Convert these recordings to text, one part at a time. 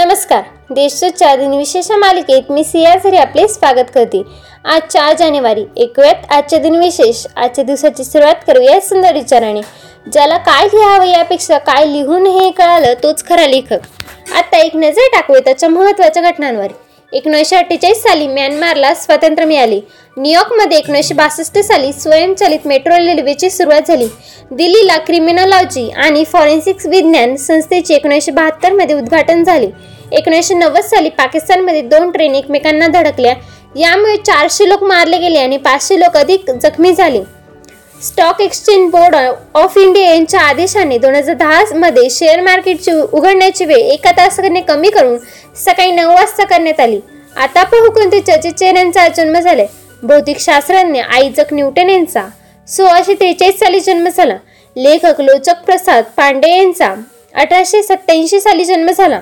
नमस्कार. देशच्या दिनविशेष मालिकेत मी सियाझरी आपले स्वागत करते. आज चार जानेवारी ऐकूयात आजच्या दिनविशेष आजच्या दिवसाची सुरुवात करूया सुंदर विचाराने. ज्याला काय लिहावं यापेक्षा काय लिहून हे कळालं तोच खरा लेखक. आता एक नजर टाकूया त्याच्या महत्त्वाच्या घटनांवर. एकोणीसशे अठ्ठेचाळीस साली म्यानमारला स्वातंत्र्य मिळाले. न्यूयॉर्कमध्ये एकोणीसशे बासष्ट साली स्वयंचलित मेट्रो रेल्वेची सुरुवात झाली. दिल्लीला क्रिमिनॉलॉजी आणि फॉरेन्सिक्स विज्ञान संस्थेचे एकोणीसशे बहात्तरमध्ये उद्घाटन झाले. एकोणीसशे नव्वद साली पाकिस्तानमध्ये दोन ट्रेन एकमेकांना धडकल्या. यामुळे चारशे लोक मारले गेले आणि पाचशे लोक अधिक जखमी झाले. Stock exchange board of India यांच्या आदेशाने दोन हजार दहामध्ये शेअर मार्केटची उघडण्याची वेळ एका तासाने कमी करून सकाळी नऊ वाजता करण्यात आली. आता पाहू कोणते चर्चित चेहऱ्यांचा जन्म झालाय. भौतिकशास्त्रज्ञ आयझक न्यूटन यांचा. सोळाशे त्रेचाळीस साली जन्म झाला. लेखक लोचक प्रसाद पांडे यांचा. अठराशे सत्याऐंशी साली जन्म झाला.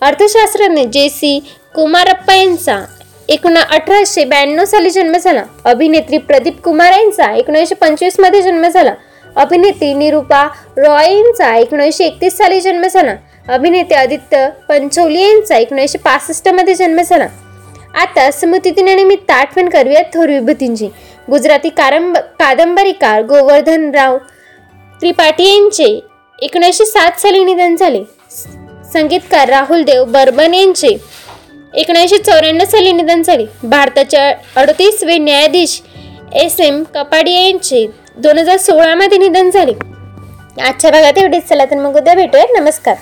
अर्थशास्त्रज्ञ जे सी कुमारप्पा यांचा. एकोणा अठराशे ब्याण्णव साली जन्म झाला. अभिनेत्री प्रदीप कुमार यांचा एकोणीसशे पंचवीसमध्ये जन्म झाला. अभिनेत्री निरुपा रॉय यांचा एकोणीसशे एकतीस साली जन्म झाला. अभिनेते आदित्य पंचोली यांचा एकोणीसशे पासष्टमध्ये जन्म झाला. आता स्मृतिदिनानिमित्त आठवण करूया थोर विभूतींची. गुजराती कारंब कादंबरीकार गोवर्धनराव त्रिपाठी यांचे एकोणीसशे सात साली निधन झाले. संगीतकार राहुल देव बर्मन यांचे एकोणीसशे चौऱ्याण्णव साली निधन झाले. भारताचे अडतीसवे न्यायाधीश एस एम कपाडिया यांचे दोन हजार सोळामध्ये निधन झाले. आजच्या भागात एवढेच. चला तर मग उद्या भेटूया नमस्कार.